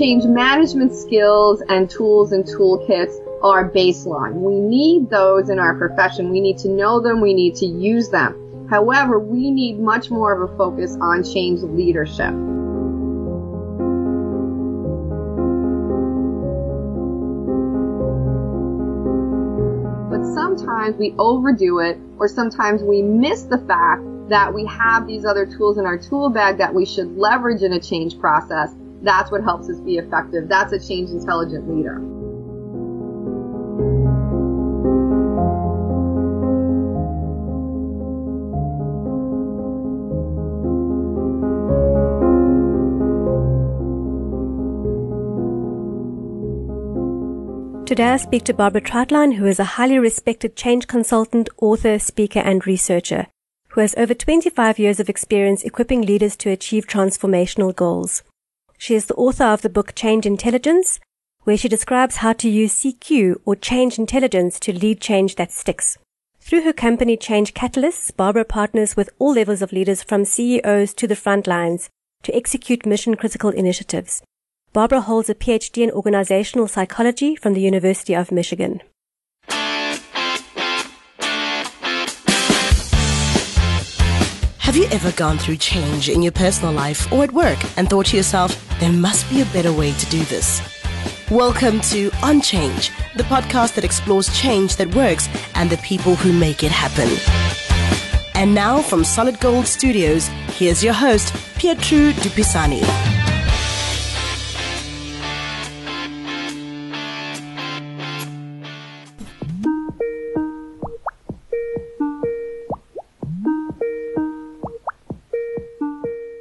change management skills and tools and toolkits are baseline. We need those in our profession. We need to know them. We need to use them. However, we need much more of a focus on change leadership. But sometimes we overdo it or sometimes we miss the fact that we have these other tools in our tool bag that we should leverage in a change process that's what helps us be effective. That's a change intelligent leader. Today I speak to Barbara Trautlein, who is a highly respected change consultant, author, speaker, and researcher, who has over 25 years of experience equipping leaders to achieve transformational goals. She is the author of the book Change Intelligence, where she describes how to use CQ or change intelligence to lead change that sticks. Through her company Change Catalysts, Barbara partners with all levels of leaders from CEOs to the front lines to execute mission critical initiatives. Barbara holds a PhD in organizational psychology from the University of Michigan. Have you ever gone through change in your personal life or at work and thought to yourself, there must be a better way to do this? Welcome to On Change, the podcast that explores change that works and the people who make it happen. And now from Solid Gold Studios, here's your host, Pietru Dupisani.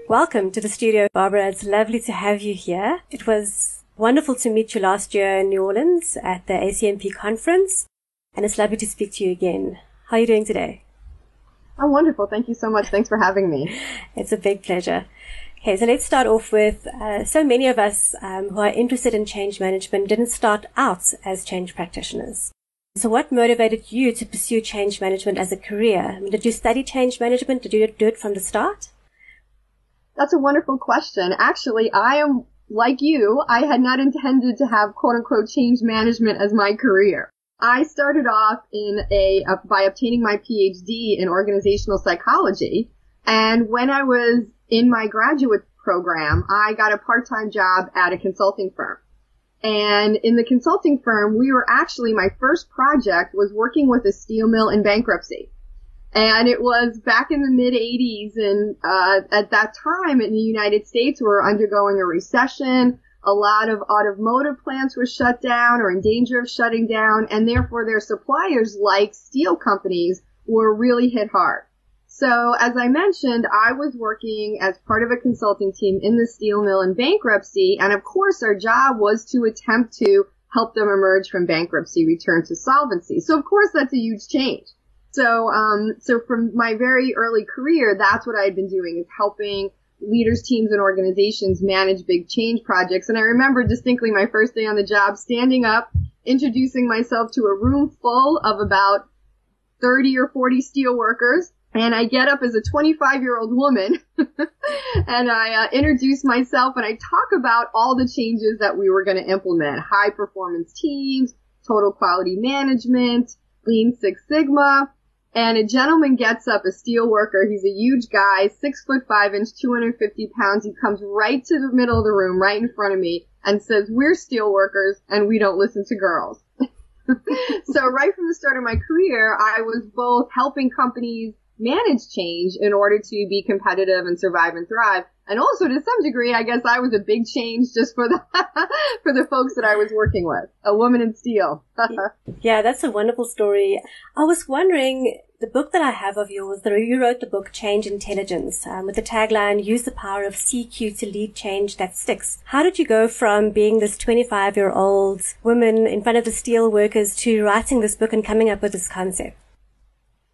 Welcome to the studio, Barbara. It's lovely to have you here. It was wonderful to meet you last year in New Orleans at the ACMP conference, and it's lovely to speak to you again. How are you doing today? I'm wonderful. Thank you so much. Thanks for having me. It's a big pleasure. Okay, so let's start off with uh, so many of us um, who are interested in change management didn't start out as change practitioners. So what motivated you to pursue change management as a career? I mean, did you study change management? Did you do it from the start? That's a wonderful question. Actually, I am like you. I had not intended to have quote unquote change management as my career. I started off in a, uh, by obtaining my PhD in organizational psychology. And when I was in my graduate program, I got a part-time job at a consulting firm. And in the consulting firm, we were actually, my first project was working with a steel mill in bankruptcy. And it was back in the mid 80s and, uh, at that time in the United States we were undergoing a recession. A lot of automotive plants were shut down or in danger of shutting down and therefore their suppliers like steel companies were really hit hard. So as I mentioned, I was working as part of a consulting team in the steel mill in bankruptcy and of course our job was to attempt to help them emerge from bankruptcy, return to solvency. So of course that's a huge change. So, um, so from my very early career, that's what I had been doing is helping leaders, teams, and organizations manage big change projects. And I remember distinctly my first day on the job standing up, introducing myself to a room full of about 30 or 40 steel workers. And I get up as a 25 year old woman and I uh, introduce myself and I talk about all the changes that we were going to implement. High performance teams, total quality management, Lean Six Sigma, and a gentleman gets up, a steel worker. He's a huge guy, six foot five inch, 250 pounds. He comes right to the middle of the room, right in front of me, and says, "We're steel workers, and we don't listen to girls." so right from the start of my career, I was both helping companies manage change in order to be competitive and survive and thrive. And also to some degree, I guess I was a big change just for the, for the folks that I was working with. A woman in steel. yeah, that's a wonderful story. I was wondering, the book that I have of yours, the, you wrote the book Change Intelligence um, with the tagline, use the power of CQ to lead change that sticks. How did you go from being this 25 year old woman in front of the steel workers to writing this book and coming up with this concept?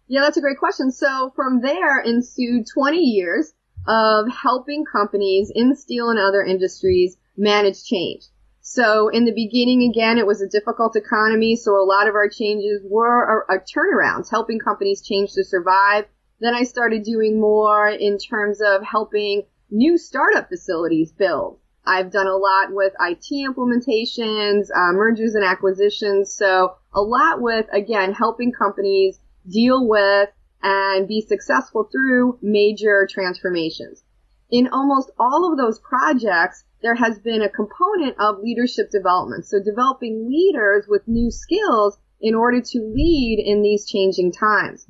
Yeah, that's a great question. So from there ensued 20 years of helping companies in steel and other industries manage change. So in the beginning, again, it was a difficult economy, so a lot of our changes were a, turnarounds, helping companies change to survive. Then I started doing more in terms of helping new startup facilities build. I've done a lot with IT implementations, uh, mergers and acquisitions. So a lot with, again, helping companies deal with and be successful through major transformations. In almost all of those projects, there has been a component of leadership development. So developing leaders with new skills in order to lead in these changing times.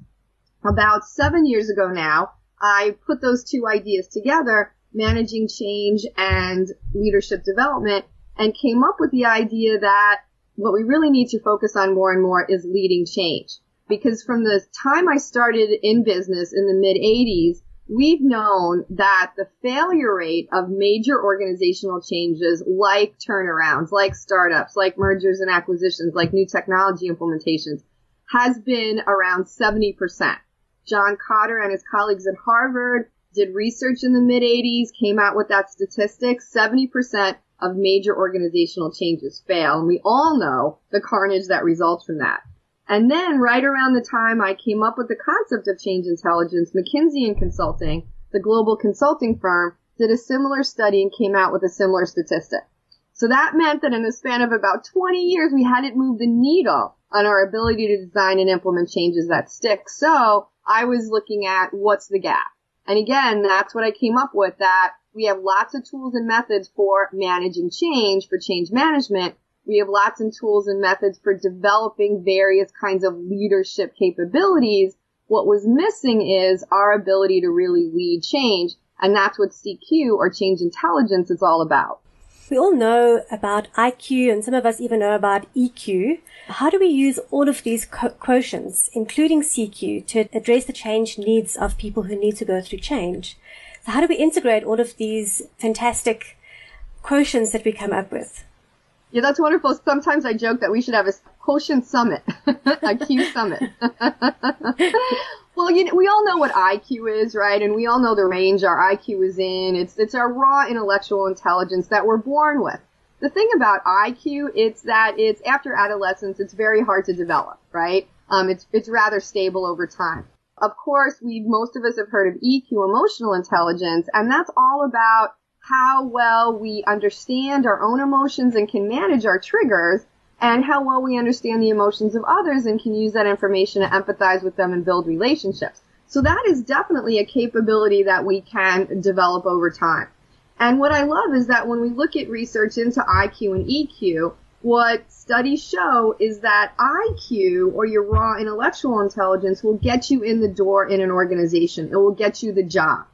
About seven years ago now, I put those two ideas together, managing change and leadership development, and came up with the idea that what we really need to focus on more and more is leading change. Because from the time I started in business in the mid 80s, we've known that the failure rate of major organizational changes like turnarounds, like startups, like mergers and acquisitions, like new technology implementations has been around 70%. John Kotter and his colleagues at Harvard did research in the mid 80s, came out with that statistic. 70% of major organizational changes fail. And we all know the carnage that results from that. And then right around the time I came up with the concept of change intelligence, McKinsey and Consulting, the global consulting firm, did a similar study and came out with a similar statistic. So that meant that in the span of about 20 years, we hadn't moved the needle on our ability to design and implement changes that stick. So I was looking at what's the gap. And again, that's what I came up with that we have lots of tools and methods for managing change, for change management, we have lots of tools and methods for developing various kinds of leadership capabilities. What was missing is our ability to really lead change. And that's what CQ or change intelligence is all about. We all know about IQ and some of us even know about EQ. How do we use all of these co- quotients, including CQ, to address the change needs of people who need to go through change? So how do we integrate all of these fantastic quotients that we come up with? Yeah, that's wonderful. Sometimes I joke that we should have a quotient summit, a Q summit. well, you know, we all know what IQ is, right? And we all know the range our IQ is in. It's it's our raw intellectual intelligence that we're born with. The thing about IQ, it's that it's after adolescence, it's very hard to develop, right? Um, it's it's rather stable over time. Of course, we most of us have heard of EQ, emotional intelligence, and that's all about how well we understand our own emotions and can manage our triggers and how well we understand the emotions of others and can use that information to empathize with them and build relationships. So that is definitely a capability that we can develop over time. And what I love is that when we look at research into IQ and EQ, what studies show is that IQ or your raw intellectual intelligence will get you in the door in an organization. It will get you the job,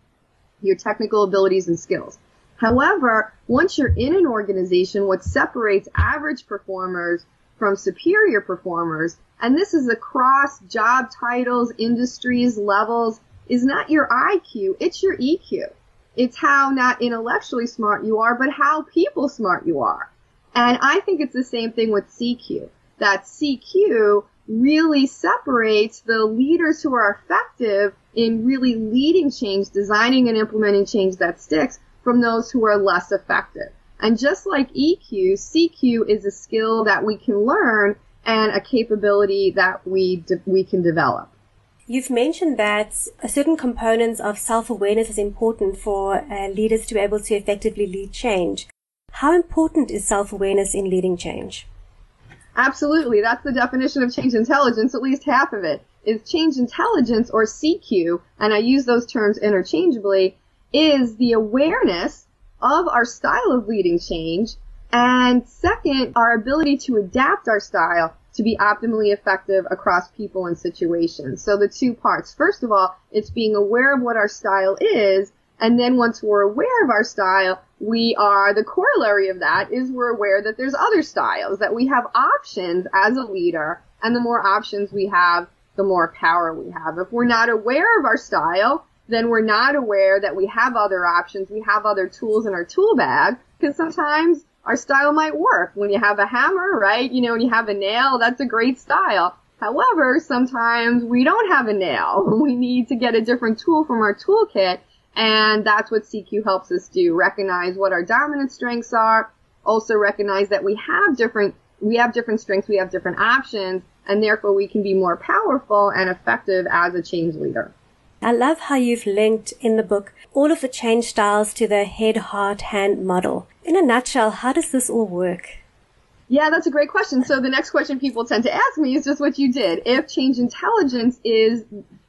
your technical abilities and skills. However, once you're in an organization, what separates average performers from superior performers, and this is across job titles, industries, levels, is not your IQ, it's your EQ. It's how not intellectually smart you are, but how people smart you are. And I think it's the same thing with CQ. That CQ really separates the leaders who are effective in really leading change, designing and implementing change that sticks from those who are less effective. And just like EQ, CQ is a skill that we can learn and a capability that we de- we can develop. You've mentioned that a certain components of self-awareness is important for uh, leaders to be able to effectively lead change. How important is self-awareness in leading change? Absolutely. That's the definition of change intelligence, at least half of it is change intelligence or CQ, and I use those terms interchangeably, is the awareness of our style of leading change and second, our ability to adapt our style to be optimally effective across people and situations. So the two parts. First of all, it's being aware of what our style is. And then once we're aware of our style, we are, the corollary of that is we're aware that there's other styles, that we have options as a leader. And the more options we have, the more power we have. If we're not aware of our style, then we're not aware that we have other options, we have other tools in our tool bag, because sometimes our style might work. When you have a hammer, right? You know, when you have a nail, that's a great style. However, sometimes we don't have a nail. We need to get a different tool from our toolkit, and that's what CQ helps us do. Recognize what our dominant strengths are, also recognize that we have different, we have different strengths, we have different options, and therefore we can be more powerful and effective as a change leader. I love how you've linked in the book all of the change styles to the head, heart, hand model. In a nutshell, how does this all work? Yeah, that's a great question. So the next question people tend to ask me is just what you did. If change intelligence is,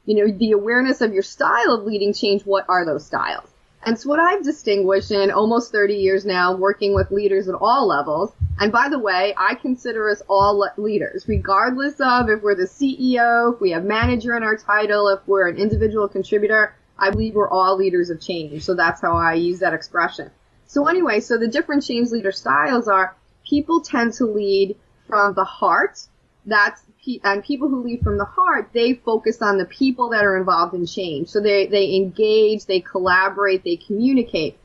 you know, the awareness of your style of leading change, what are those styles? And so what I've distinguished in almost 30 years now working with leaders at all levels, and by the way, I consider us all leaders, regardless of if we're the CEO, if we have manager in our title, if we're an individual contributor, I believe we're all leaders of change. So that's how I use that expression. So anyway, so the different change leader styles are people tend to lead from the heart. That's and people who lead from the heart, they focus on the people that are involved in change. So they, they engage, they collaborate, they communicate.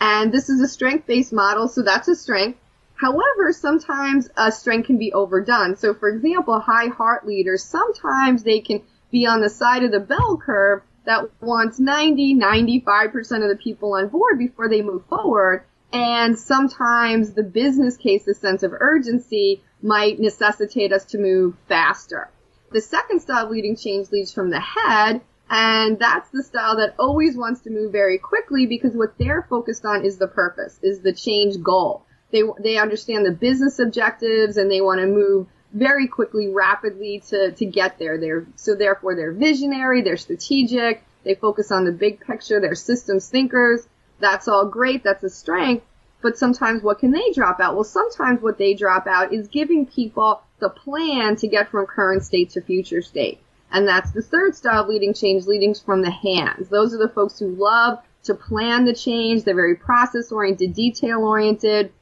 And this is a strength-based model, so that's a strength. However, sometimes a strength can be overdone. So for example, high heart leaders, sometimes they can be on the side of the bell curve that wants 90, 95% of the people on board before they move forward. And sometimes the business case, the sense of urgency might necessitate us to move faster. The second style of leading change leads from the head, and that's the style that always wants to move very quickly because what they're focused on is the purpose, is the change goal. They, they understand the business objectives and they want to move very quickly, rapidly to, to get there. They're, so therefore they're visionary, they're strategic, they focus on the big picture, they're systems thinkers. That's all great, that's a strength. But sometimes what can they drop out? Well, sometimes what they drop out is giving people the plan to get from current state to future state. And that's the third style of leading change, leading from the hands. Those are the folks who love to plan the change. They're very process oriented, detail oriented,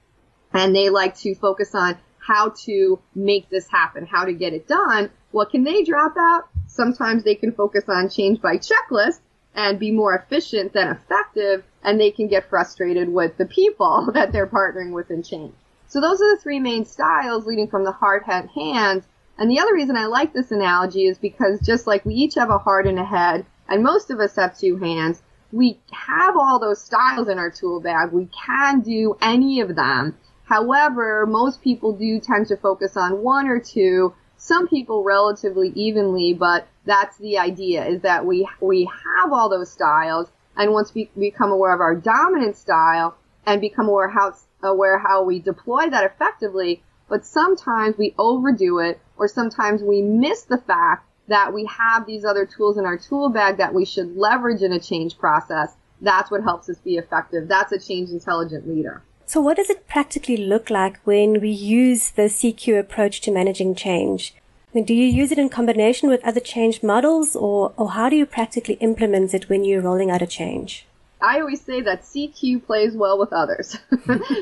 and they like to focus on how to make this happen, how to get it done. What can they drop out? Sometimes they can focus on change by checklist and be more efficient than effective and they can get frustrated with the people that they're partnering with in change. So those are the three main styles leading from the heart, head, hands. And the other reason I like this analogy is because just like we each have a heart and a head, and most of us have two hands, we have all those styles in our tool bag. We can do any of them. However, most people do tend to focus on one or two, some people relatively evenly, but that's the idea is that we, we have all those styles and once we become aware of our dominant style and become aware how, aware how we deploy that effectively, but sometimes we overdo it or sometimes we miss the fact that we have these other tools in our tool bag that we should leverage in a change process. That's what helps us be effective. That's a change intelligent leader. So what does it practically look like when we use the CQ approach to managing change? do you use it in combination with other change models or, or how do you practically implement it when you're rolling out a change? I always say that CQ plays well with others.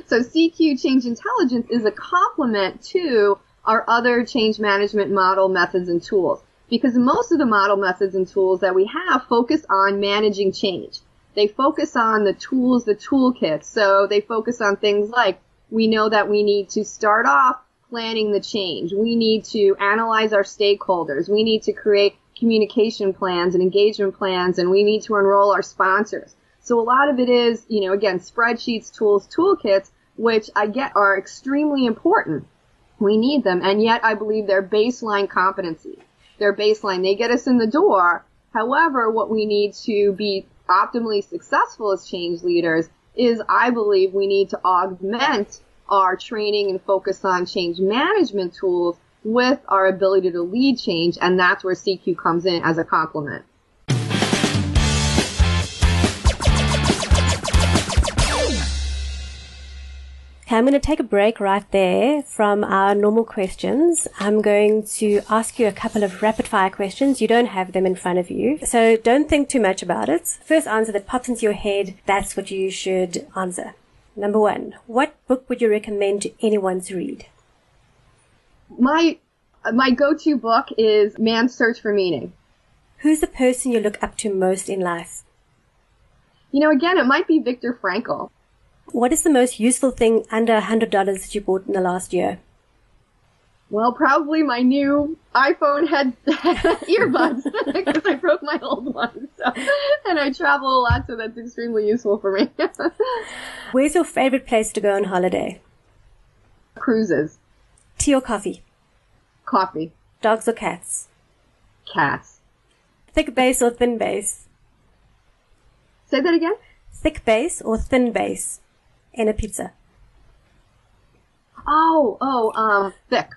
so CQ change intelligence is a complement to our other change management model methods and tools because most of the model methods and tools that we have focus on managing change. They focus on the tools, the toolkits. So they focus on things like we know that we need to start off planning the change. We need to analyze our stakeholders. We need to create communication plans and engagement plans and we need to enroll our sponsors. So a lot of it is, you know, again, spreadsheets, tools, toolkits, which I get are extremely important. We need them and yet I believe they're baseline competencies. They're baseline. They get us in the door. However, what we need to be optimally successful as change leaders is I believe we need to augment our training and focus on change management tools with our ability to lead change, and that's where CQ comes in as a complement. Okay, I'm going to take a break right there from our normal questions. I'm going to ask you a couple of rapid fire questions. You don't have them in front of you, so don't think too much about it. First answer that pops into your head, that's what you should answer. Number one, what book would you recommend to anyone to read? My my go-to book is Man's Search for Meaning. Who's the person you look up to most in life? You know, again, it might be Viktor Frankl. What is the most useful thing under a $100 that you bought in the last year? Well, probably my new iPhone head earbuds because I broke my old ones. So, and I travel a lot, so that's extremely useful for me. Where's your favorite place to go on holiday? Cruises. Tea or coffee? Coffee. Dogs or cats? Cats. Thick base or thin base? Say that again? Thick base or thin base in a pizza? Oh, oh, um, thick.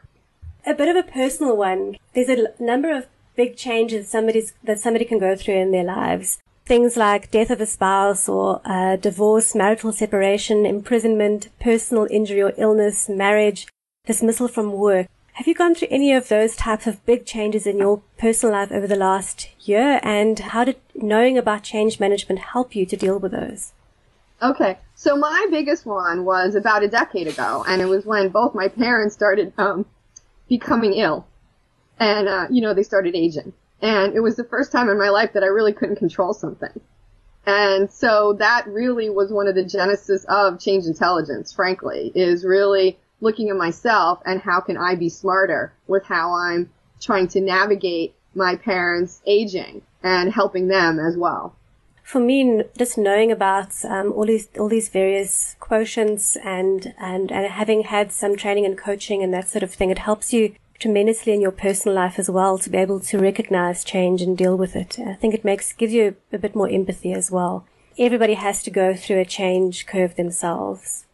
A bit of a personal one. There's a number of big changes somebody's, that somebody can go through in their lives. Things like death of a spouse or uh, divorce, marital separation, imprisonment, personal injury or illness, marriage, dismissal from work. Have you gone through any of those types of big changes in your personal life over the last year? And how did knowing about change management help you to deal with those? Okay, so my biggest one was about a decade ago, and it was when both my parents started um, becoming ill, and uh, you know they started aging, and it was the first time in my life that I really couldn't control something, and so that really was one of the genesis of change intelligence. Frankly, is really looking at myself and how can I be smarter with how I'm trying to navigate my parents aging and helping them as well. For me, just knowing about um, all these all these various quotients and, and and having had some training and coaching and that sort of thing, it helps you tremendously in your personal life as well to be able to recognize change and deal with it. I think it makes gives you a bit more empathy as well. Everybody has to go through a change curve themselves.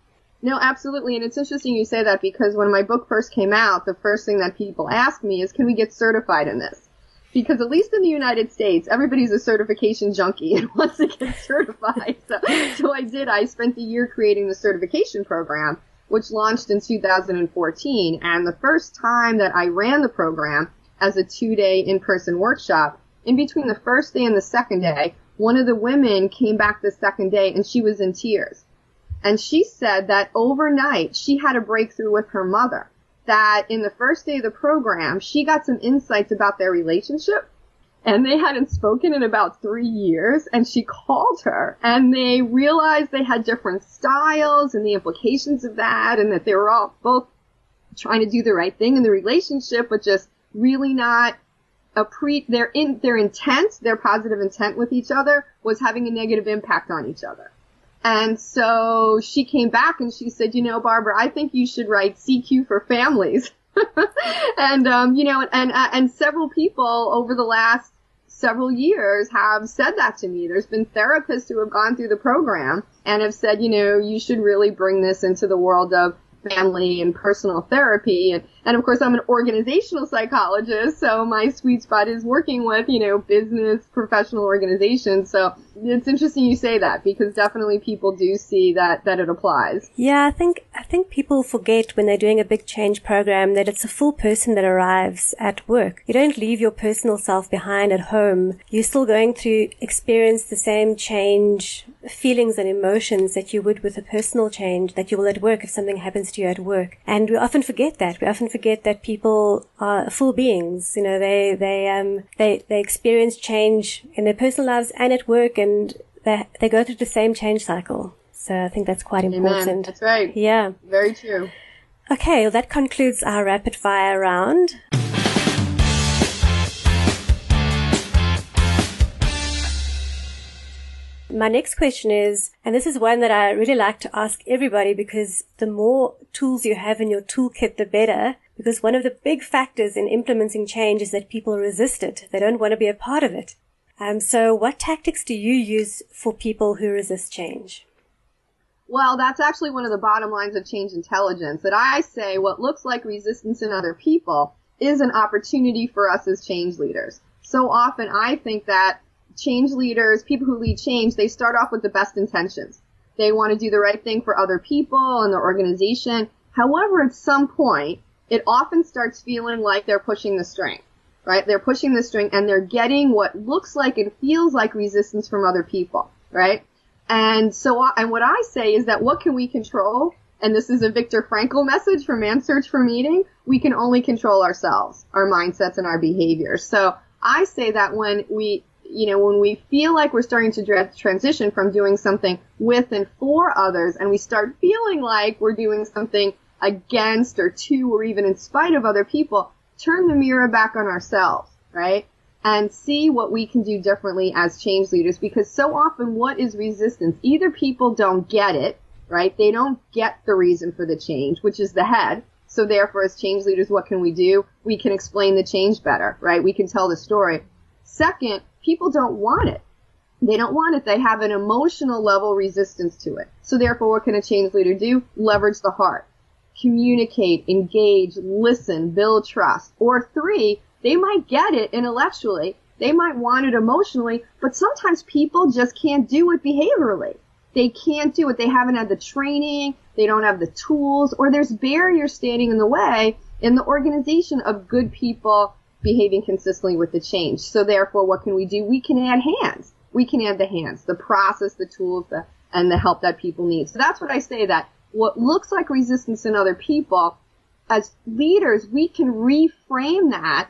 No, absolutely. And it's interesting you say that because when my book first came out, the first thing that people asked me is, can we get certified in this? Because at least in the United States, everybody's a certification junkie and wants to get certified. So, so I did. I spent the year creating the certification program, which launched in 2014. And the first time that I ran the program as a two day in-person workshop, in between the first day and the second day, one of the women came back the second day and she was in tears and she said that overnight she had a breakthrough with her mother. That in the first day of the program, she got some insights about their relationship and they hadn't spoken in about three years and she called her and they realized they had different styles and the implications of that and that they were all both trying to do the right thing in the relationship but just really not a pre their in their intent their positive intent with each other was having a negative impact on each other and so she came back and she said, you know, Barbara, I think you should write CQ for families. and, um, you know, and, uh, and several people over the last several years have said that to me. There's been therapists who have gone through the program and have said, you know, you should really bring this into the world of family and personal therapy. And, and of course, I'm an organizational psychologist, so my sweet spot is working with, you know, business, professional organizations. So it's interesting you say that because definitely people do see that, that it applies. Yeah, I think, I think people forget when they're doing a big change program that it's a full person that arrives at work. You don't leave your personal self behind at home. You're still going to experience the same change feelings and emotions that you would with a personal change that you will at work if something happens to you at work. And we often forget that. We often forget that people are full beings. You know, they, they, um, they, they experience change in their personal lives and at work and they, they go through the same change cycle. So I think that's quite important. Amen. That's right. Yeah. Very true. Okay, well, that concludes our rapid fire round. My next question is, and this is one that I really like to ask everybody because the more tools you have in your toolkit, the better. Because one of the big factors in implementing change is that people resist it. They don't want to be a part of it. Um, so what tactics do you use for people who resist change? Well, that's actually one of the bottom lines of change intelligence that I say what looks like resistance in other people is an opportunity for us as change leaders. So often I think that change leaders, people who lead change, they start off with the best intentions. They want to do the right thing for other people and their organization. However, at some point, it often starts feeling like they're pushing the string, right? They're pushing the string and they're getting what looks like and feels like resistance from other people, right? And so, uh, and what I say is that what can we control? And this is a Viktor Frankl message from Man's Search for Meaning. We can only control ourselves, our mindsets and our behaviors. So I say that when we you know, when we feel like we're starting to transition from doing something with and for others and we start feeling like we're doing something against or to or even in spite of other people, turn the mirror back on ourselves, right? And see what we can do differently as change leaders because so often what is resistance? Either people don't get it, right? They don't get the reason for the change, which is the head. So therefore as change leaders, what can we do? We can explain the change better, right? We can tell the story. Second, people don't want it. They don't want it. They have an emotional level resistance to it. So therefore, what can a change leader do? Leverage the heart. Communicate, engage, listen, build trust. Or three, they might get it intellectually. They might want it emotionally, but sometimes people just can't do it behaviorally. They can't do it. They haven't had the training. They don't have the tools or there's barriers standing in the way in the organization of good people behaving consistently with the change. So therefore, what can we do? We can add hands. We can add the hands, the process, the tools, the, and the help that people need. So that's what I say that what looks like resistance in other people, as leaders, we can reframe that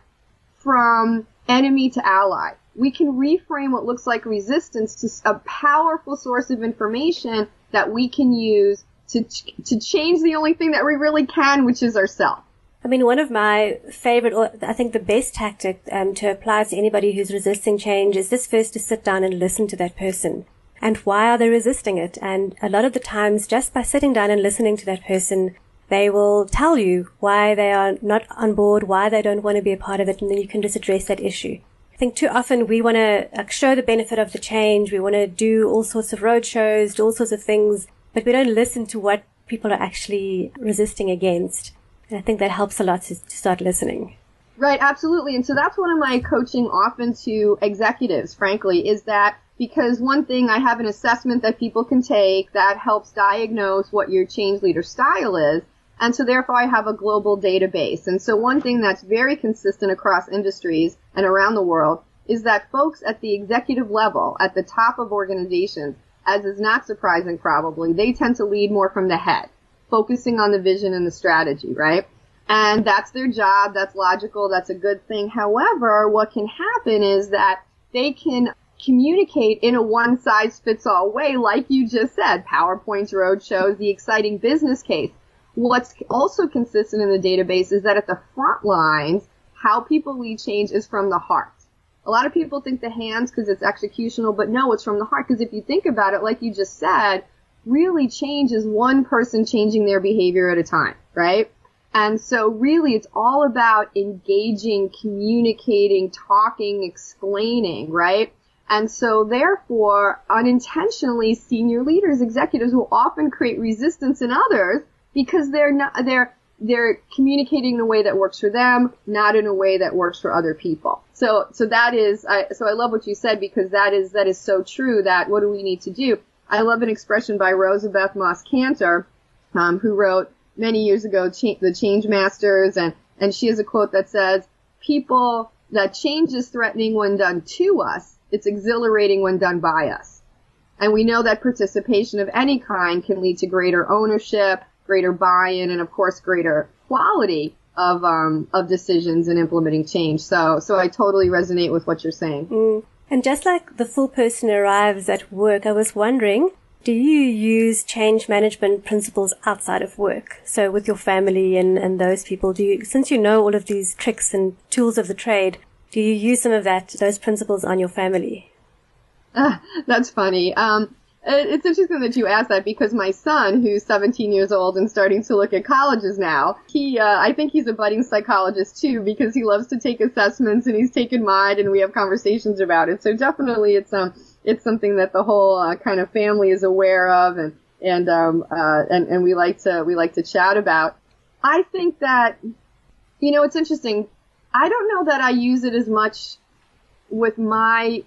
from enemy to ally. We can reframe what looks like resistance to a powerful source of information that we can use to, to change the only thing that we really can, which is ourselves. I mean, one of my favorite, or I think the best tactic um, to apply to anybody who's resisting change is just first to sit down and listen to that person. And why are they resisting it? And a lot of the times, just by sitting down and listening to that person, they will tell you why they are not on board, why they don't want to be a part of it, and then you can just address that issue. I think too often we want to show the benefit of the change. We want to do all sorts of road shows, do all sorts of things, but we don't listen to what people are actually resisting against. And I think that helps a lot to, to start listening. Right, absolutely. And so that's one of my coaching often to executives, frankly, is that because one thing I have an assessment that people can take that helps diagnose what your change leader style is. And so therefore I have a global database. And so one thing that's very consistent across industries and around the world is that folks at the executive level, at the top of organizations, as is not surprising probably, they tend to lead more from the head focusing on the vision and the strategy, right? And that's their job. That's logical. That's a good thing. However, what can happen is that they can communicate in a one size fits all way, like you just said, PowerPoints, roadshows, the exciting business case. What's also consistent in the database is that at the front lines, how people lead change is from the heart. A lot of people think the hands because it's executional, but no, it's from the heart. Because if you think about it, like you just said, really change is one person changing their behavior at a time, right? And so really it's all about engaging, communicating, talking, explaining, right? And so therefore, unintentionally, senior leaders, executives will often create resistance in others because they're not, they're, they're communicating in a way that works for them, not in a way that works for other people. So, so that is, I, so I love what you said because that is, that is so true that what do we need to do? I love an expression by Rosabeth Moss Kanter, um, who wrote many years ago cha- the Change Masters, and and she has a quote that says, "People that change is threatening when done to us. It's exhilarating when done by us." And we know that participation of any kind can lead to greater ownership, greater buy-in, and of course greater quality of um, of decisions and implementing change. So so I totally resonate with what you're saying. Mm. And just like the full person arrives at work, I was wondering, do you use change management principles outside of work? So with your family and, and those people, do you, since you know all of these tricks and tools of the trade, do you use some of that, those principles on your family? Uh, that's funny. Um, it's interesting that you asked that because my son, who's 17 years old and starting to look at colleges now, he, uh, I think he's a budding psychologist too because he loves to take assessments and he's taken mine and we have conversations about it. So definitely it's, um, it's something that the whole uh, kind of family is aware of and, and, um, uh, and, and we like to, we like to chat about. I think that, you know, it's interesting. I don't know that I use it as much with my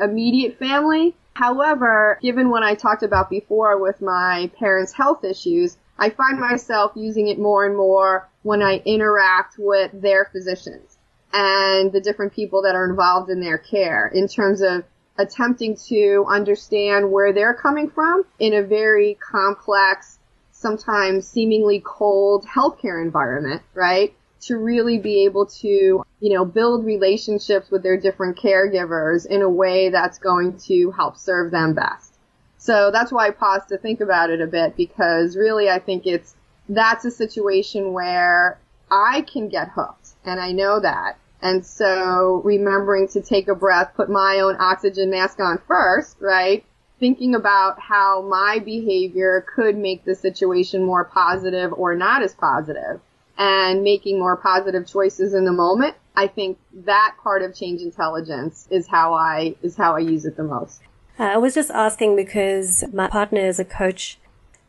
immediate family However, given what I talked about before with my parents' health issues, I find myself using it more and more when I interact with their physicians and the different people that are involved in their care in terms of attempting to understand where they're coming from in a very complex, sometimes seemingly cold healthcare environment, right? To really be able to, you know, build relationships with their different caregivers in a way that's going to help serve them best. So that's why I paused to think about it a bit because really I think it's, that's a situation where I can get hooked and I know that. And so remembering to take a breath, put my own oxygen mask on first, right? Thinking about how my behavior could make the situation more positive or not as positive and making more positive choices in the moment. I think that part of change intelligence is how I is how I use it the most. Uh, I was just asking because my partner is a coach,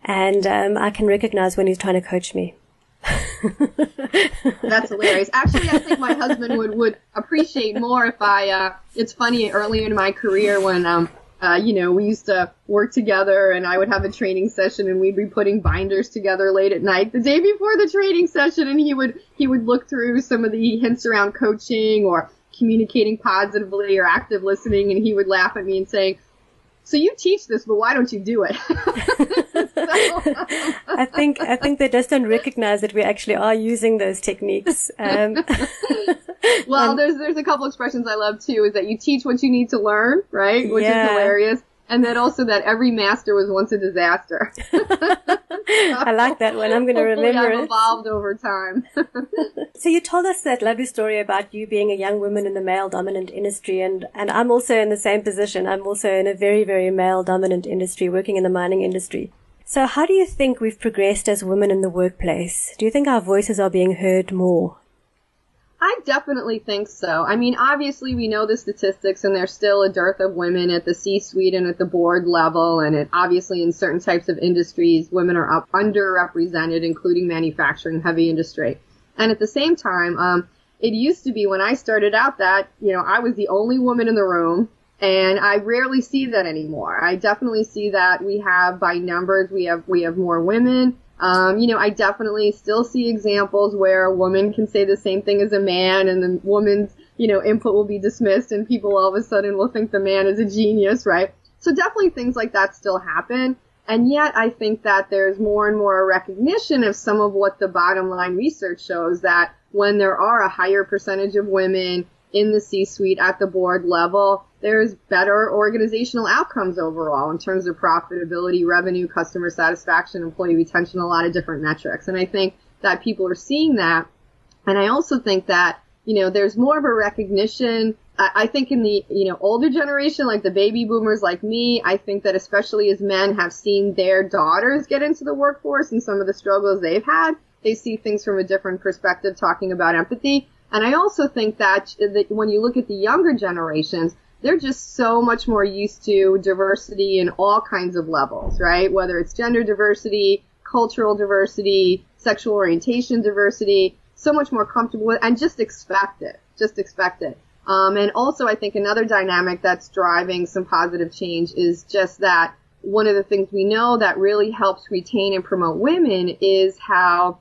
and um, I can recognize when he's trying to coach me. That's hilarious. Actually, I think my husband would, would appreciate more if I, uh, it's funny, early in my career when, um, uh, you know, we used to work together and I would have a training session and we'd be putting binders together late at night the day before the training session and he would, he would look through some of the hints around coaching or communicating positively or active listening and he would laugh at me and say, so you teach this, but why don't you do it? I think I think they just don't recognize that we actually are using those techniques. Um, well, there's there's a couple expressions I love too. Is that you teach what you need to learn, right? Which yeah. is hilarious and then also that every master was once a disaster. I like that one. I'm going to remember I've it. Evolved over time. so you told us that lovely story about you being a young woman in the male dominant industry, and and I'm also in the same position. I'm also in a very very male dominant industry, working in the mining industry. So how do you think we've progressed as women in the workplace? Do you think our voices are being heard more? I definitely think so. I mean, obviously we know the statistics and there's still a dearth of women at the C-suite and at the board level and it, obviously in certain types of industries women are up underrepresented, including manufacturing, heavy industry. And at the same time, um, it used to be when I started out that, you know, I was the only woman in the room and I rarely see that anymore. I definitely see that we have by numbers, we have, we have more women. Um, you know, I definitely still see examples where a woman can say the same thing as a man and the woman's, you know, input will be dismissed and people all of a sudden will think the man is a genius, right? So definitely things like that still happen. And yet I think that there's more and more recognition of some of what the bottom line research shows that when there are a higher percentage of women in the C-suite at the board level, there's better organizational outcomes overall in terms of profitability, revenue, customer satisfaction, employee retention, a lot of different metrics. And I think that people are seeing that. And I also think that, you know, there's more of a recognition. I, think in the, you know, older generation, like the baby boomers like me, I think that especially as men have seen their daughters get into the workforce and some of the struggles they've had, they see things from a different perspective talking about empathy. And I also think that, that when you look at the younger generations, they're just so much more used to diversity in all kinds of levels, right? Whether it's gender diversity, cultural diversity, sexual orientation diversity, so much more comfortable with, and just expect it. Just expect it. Um, and also, I think another dynamic that's driving some positive change is just that one of the things we know that really helps retain and promote women is how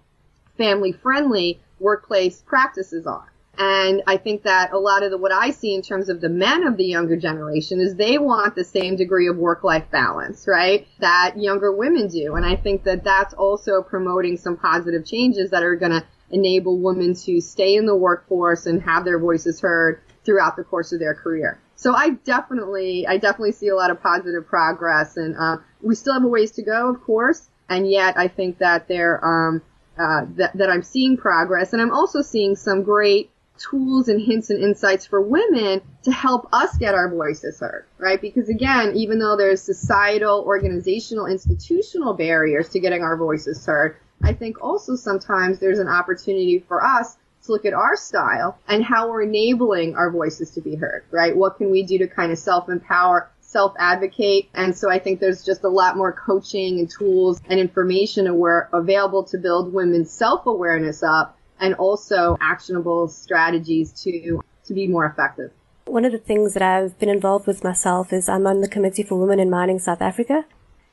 family friendly workplace practices are. And I think that a lot of the, what I see in terms of the men of the younger generation is they want the same degree of work-life balance, right? That younger women do. And I think that that's also promoting some positive changes that are going to enable women to stay in the workforce and have their voices heard throughout the course of their career. So I definitely, I definitely see a lot of positive progress and, uh, we still have a ways to go, of course. And yet I think that there, um, uh, that, that I'm seeing progress and I'm also seeing some great tools and hints and insights for women to help us get our voices heard, right? Because again, even though there's societal, organizational, institutional barriers to getting our voices heard, I think also sometimes there's an opportunity for us to look at our style and how we're enabling our voices to be heard, right? What can we do to kind of self-empower, self-advocate? And so I think there's just a lot more coaching and tools and information aware, available to build women's self-awareness up and also actionable strategies to, to be more effective. One of the things that I've been involved with myself is I'm on the Committee for Women in Mining South Africa.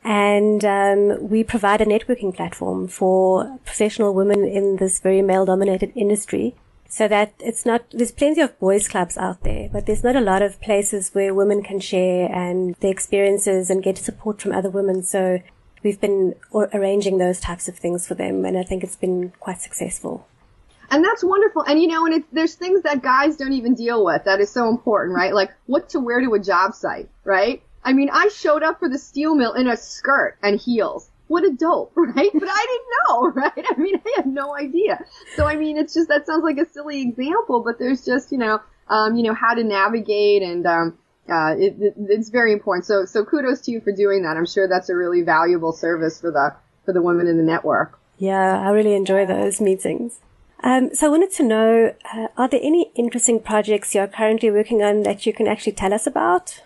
And um, we provide a networking platform for professional women in this very male dominated industry so that it's not, there's plenty of boys clubs out there, but there's not a lot of places where women can share and their experiences and get support from other women. So we've been arranging those types of things for them and I think it's been quite successful. And that's wonderful. And you know, and it's, there's things that guys don't even deal with that is so important, right? Like what to wear to a job site, right? I mean, I showed up for the steel mill in a skirt and heels. What a dope, right? But I didn't know, right? I mean, I had no idea. So I mean, it's just, that sounds like a silly example, but there's just, you know, um, you know, how to navigate and, um, uh, it, it, it's very important. So, so kudos to you for doing that. I'm sure that's a really valuable service for the, for the women in the network. Yeah, I really enjoy those meetings. Um, so I wanted to know, uh, are there any interesting projects you're currently working on that you can actually tell us about?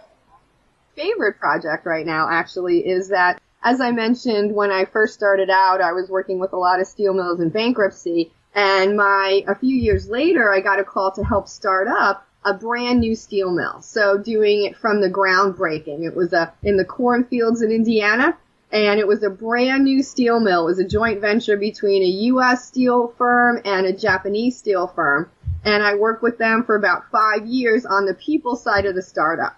Favorite project right now actually is that as I mentioned, when I first started out, I was working with a lot of steel mills in bankruptcy. And my, a few years later, I got a call to help start up a brand new steel mill. So doing it from the groundbreaking. It was a, in the cornfields in Indiana. And it was a brand new steel mill. It was a joint venture between a U.S. steel firm and a Japanese steel firm. And I worked with them for about five years on the people side of the startup.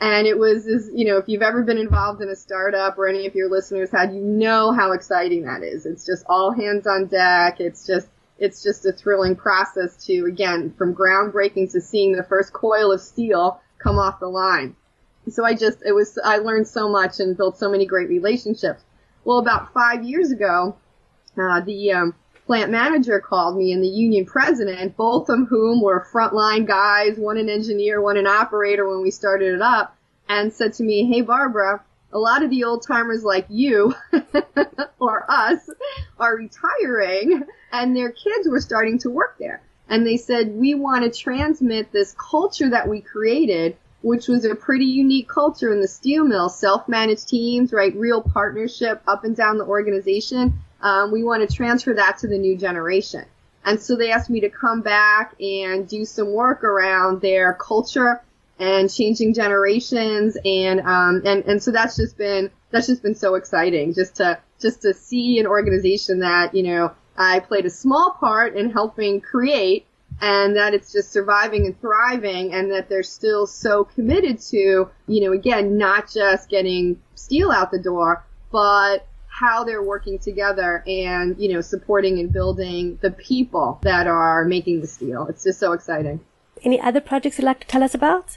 And it was, you know, if you've ever been involved in a startup or any of your listeners had, you know how exciting that is. It's just all hands on deck. It's just, it's just a thrilling process to, again, from groundbreaking to seeing the first coil of steel come off the line. So I just, it was, I learned so much and built so many great relationships. Well, about five years ago, uh, the, um, plant manager called me and the union president, both of whom were frontline guys, one an engineer, one an operator when we started it up, and said to me, Hey Barbara, a lot of the old timers like you or us are retiring and their kids were starting to work there. And they said, we want to transmit this culture that we created, which was a pretty unique culture in the steel mill, self-managed teams, right? Real partnership up and down the organization um, we want to transfer that to the new generation. And so they asked me to come back and do some work around their culture and changing generations and um and and so that's just been that's just been so exciting just to just to see an organization that you know I played a small part in helping create and that it's just surviving and thriving and that they're still so committed to you know again not just getting steel out the door but how they're working together and, you know, supporting and building the people that are making the steel. It's just so exciting. Any other projects you'd like to tell us about?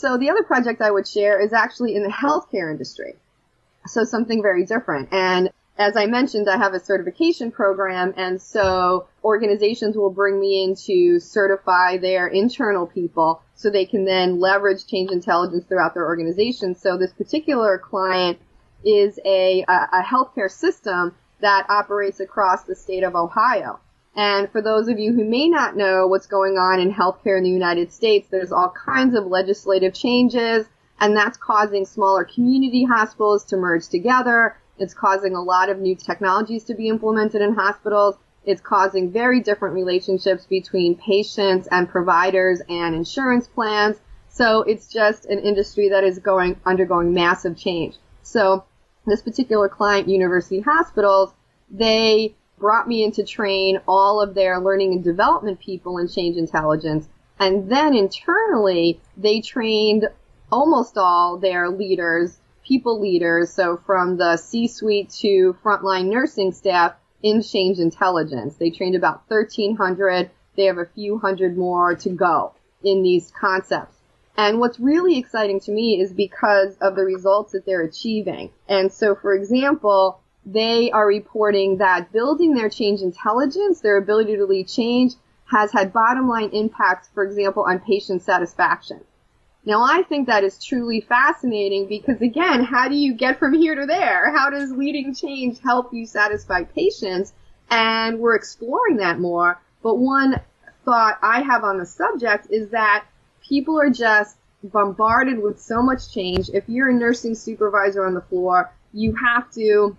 So the other project I would share is actually in the healthcare industry. So something very different. And as I mentioned, I have a certification program and so organizations will bring me in to certify their internal people so they can then leverage change intelligence throughout their organization. So this particular client is a, a healthcare system that operates across the state of Ohio. And for those of you who may not know what's going on in healthcare in the United States, there's all kinds of legislative changes, and that's causing smaller community hospitals to merge together. It's causing a lot of new technologies to be implemented in hospitals. It's causing very different relationships between patients and providers and insurance plans. So it's just an industry that is going, undergoing massive change. So this particular client, University Hospitals, they brought me in to train all of their learning and development people in change intelligence. And then internally, they trained almost all their leaders, people leaders, so from the C-suite to frontline nursing staff in change intelligence. They trained about 1300. They have a few hundred more to go in these concepts. And what's really exciting to me is because of the results that they're achieving. And so, for example, they are reporting that building their change intelligence, their ability to lead change, has had bottom line impacts, for example, on patient satisfaction. Now I think that is truly fascinating because again, how do you get from here to there? How does leading change help you satisfy patients? And we're exploring that more. But one thought I have on the subject is that people are just bombarded with so much change. If you're a nursing supervisor on the floor, you have to,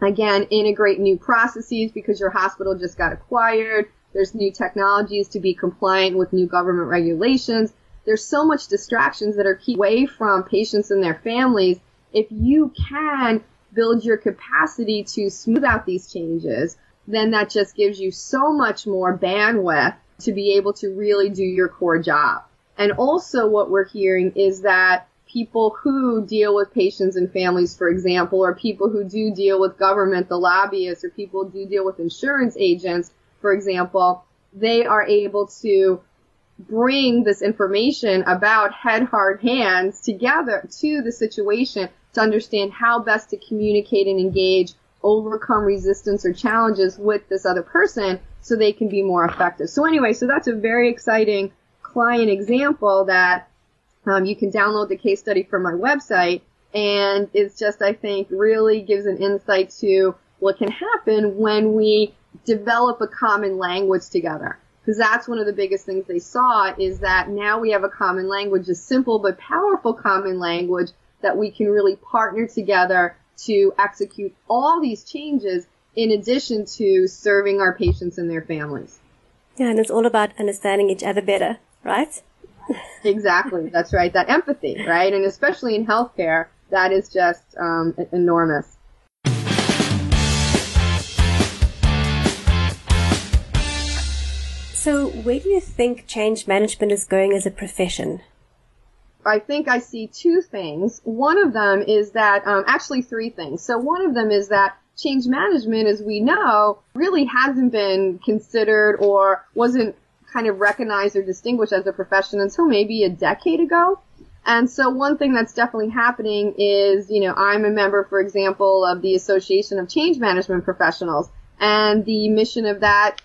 again, integrate new processes because your hospital just got acquired. There's new technologies to be compliant with new government regulations. There's so much distractions that are keep away from patients and their families. If you can build your capacity to smooth out these changes, then that just gives you so much more bandwidth to be able to really do your core job. And also what we're hearing is that people who deal with patients and families, for example, or people who do deal with government, the lobbyists, or people who do deal with insurance agents, for example, they are able to bring this information about head hard hands together to the situation to understand how best to communicate and engage, overcome resistance or challenges with this other person so they can be more effective. So anyway, so that's a very exciting client example that um, you can download the case study from my website and it's just I think really gives an insight to what can happen when we develop a common language together. Because that's one of the biggest things they saw is that now we have a common language, a simple but powerful common language that we can really partner together to execute all these changes in addition to serving our patients and their families. Yeah, and it's all about understanding each other better, right? exactly. That's right. That empathy, right? And especially in healthcare, that is just um, enormous. So, where do you think change management is going as a profession? I think I see two things. One of them is that, um, actually three things. So one of them is that change management, as we know, really hasn't been considered or wasn't kind of recognized or distinguished as a profession until maybe a decade ago. And so one thing that's definitely happening is, you know, I'm a member, for example, of the Association of Change Management Professionals. And the mission of that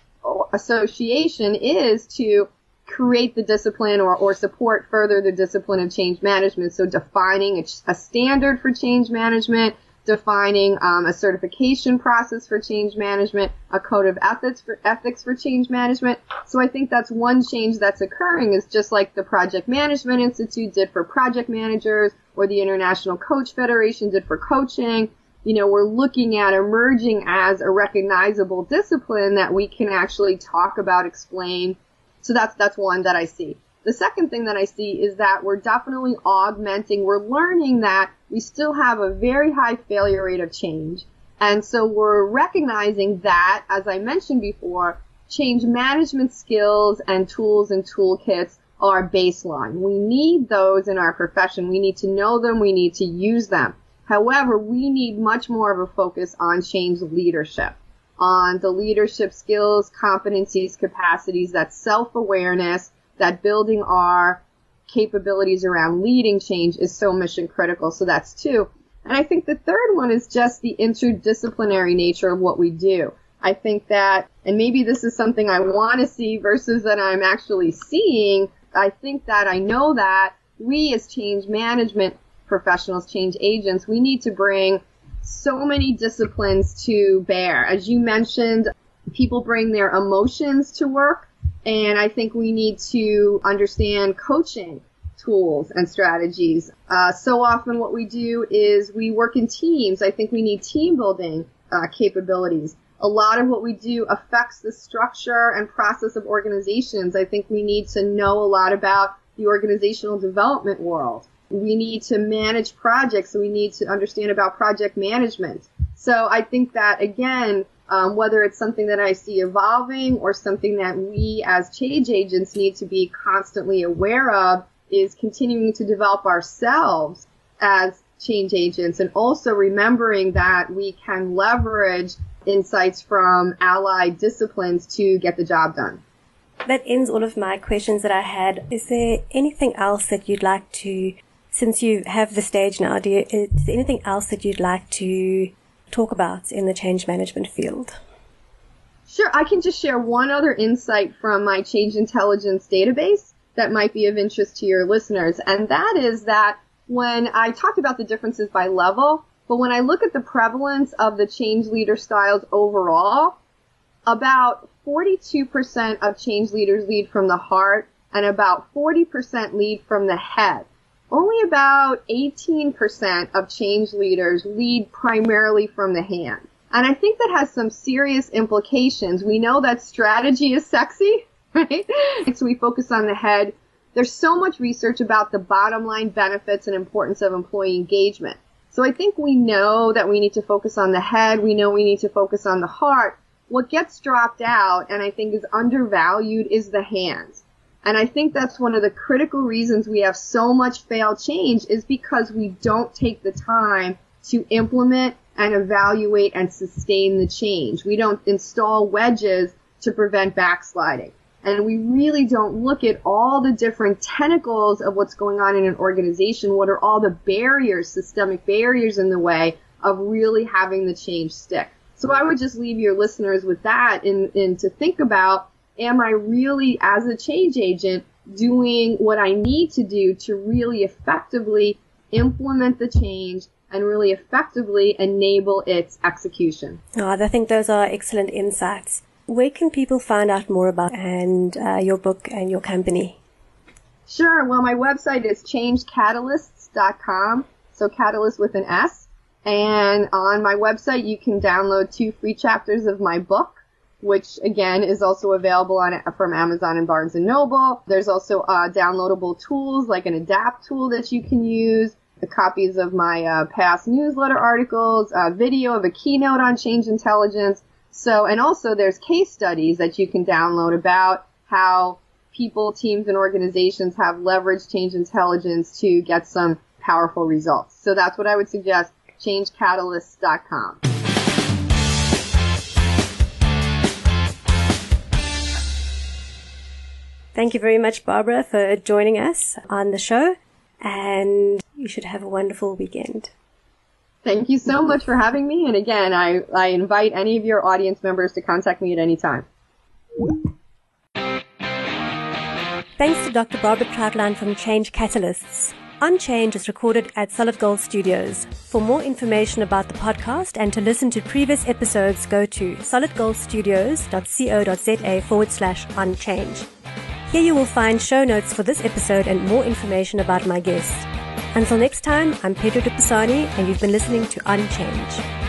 association is to create the discipline or, or support further the discipline of change management. So defining a, a standard for change management, defining um, a certification process for change management, a code of ethics for ethics for change management. So I think that's one change that's occurring is just like the Project Management Institute did for project managers or the International Coach Federation did for coaching. You know, we're looking at emerging as a recognizable discipline that we can actually talk about, explain. So that's that's one that I see. The second thing that I see is that we're definitely augmenting, we're learning that we still have a very high failure rate of change. And so we're recognizing that, as I mentioned before, change management skills and tools and toolkits are baseline. We need those in our profession. We need to know them. We need to use them. However, we need much more of a focus on change leadership, on the leadership skills, competencies, capacities, that self-awareness, that building our capabilities around leading change is so mission critical. So that's two. And I think the third one is just the interdisciplinary nature of what we do. I think that, and maybe this is something I want to see versus that I'm actually seeing. I think that I know that we as change management professionals, change agents, we need to bring so many disciplines to bear. As you mentioned, people bring their emotions to work. And I think we need to understand coaching tools and strategies. Uh, so often what we do is we work in teams. I think we need team building uh, capabilities. A lot of what we do affects the structure and process of organizations. I think we need to know a lot about the organizational development world. We need to manage projects, we need to understand about project management. So I think that again, um, whether it's something that I see evolving or something that we as change agents need to be constantly aware of is continuing to develop ourselves as change agents and also remembering that we can leverage insights from allied disciplines to get the job done. That ends all of my questions that I had. Is there anything else that you'd like to, since you have the stage now, do you, is there anything else that you'd like to talk about in the change management field? Sure, I can just share one other insight from my change intelligence database that might be of interest to your listeners, and that is that when I talked about the differences by level, but when I look at the prevalence of the change leader styles overall, about 42% of change leaders lead from the heart and about 40% lead from the head only about 18% of change leaders lead primarily from the hand. And I think that has some serious implications. We know that strategy is sexy, right? so we focus on the head. There's so much research about the bottom line benefits and importance of employee engagement. So I think we know that we need to focus on the head. We know we need to focus on the heart. What gets dropped out and I think is undervalued is the hands. And I think that's one of the critical reasons we have so much failed change is because we don't take the time to implement and evaluate and sustain the change. We don't install wedges to prevent backsliding. And we really don't look at all the different tentacles of what's going on in an organization. What are all the barriers, systemic barriers in the way of really having the change stick? So I would just leave your listeners with that and, and to think about am I really, as a change agent, doing what I need to do to really effectively implement the change and really effectively enable its execution. Oh, I think those are excellent insights. Where can people find out more about and uh, your book and your company? Sure. Well, my website is changecatalysts.com. So catalyst with an S. And on my website, you can download two free chapters of my book, which again is also available on from Amazon and Barnes and Noble. There's also uh, downloadable tools like an Adapt tool that you can use. The copies of my uh, past newsletter articles, a video of a keynote on change intelligence. So, and also there's case studies that you can download about how people, teams, and organizations have leveraged change intelligence to get some powerful results. So that's what I would suggest, changecatalyst.com. Thank you very much, Barbara, for joining us on the show, and you should have a wonderful weekend. Thank you so much for having me, and again, I, I invite any of your audience members to contact me at any time. Thanks to Dr. Barbara Trautlein from Change Catalysts. Unchange is recorded at Solid Gold Studios. For more information about the podcast and to listen to previous episodes, go to solidgoldstudios.co.za forward slash unchange. Here you will find show notes for this episode and more information about my guests. Until next time, I'm Pedro de Pisani and you've been listening to Unchange.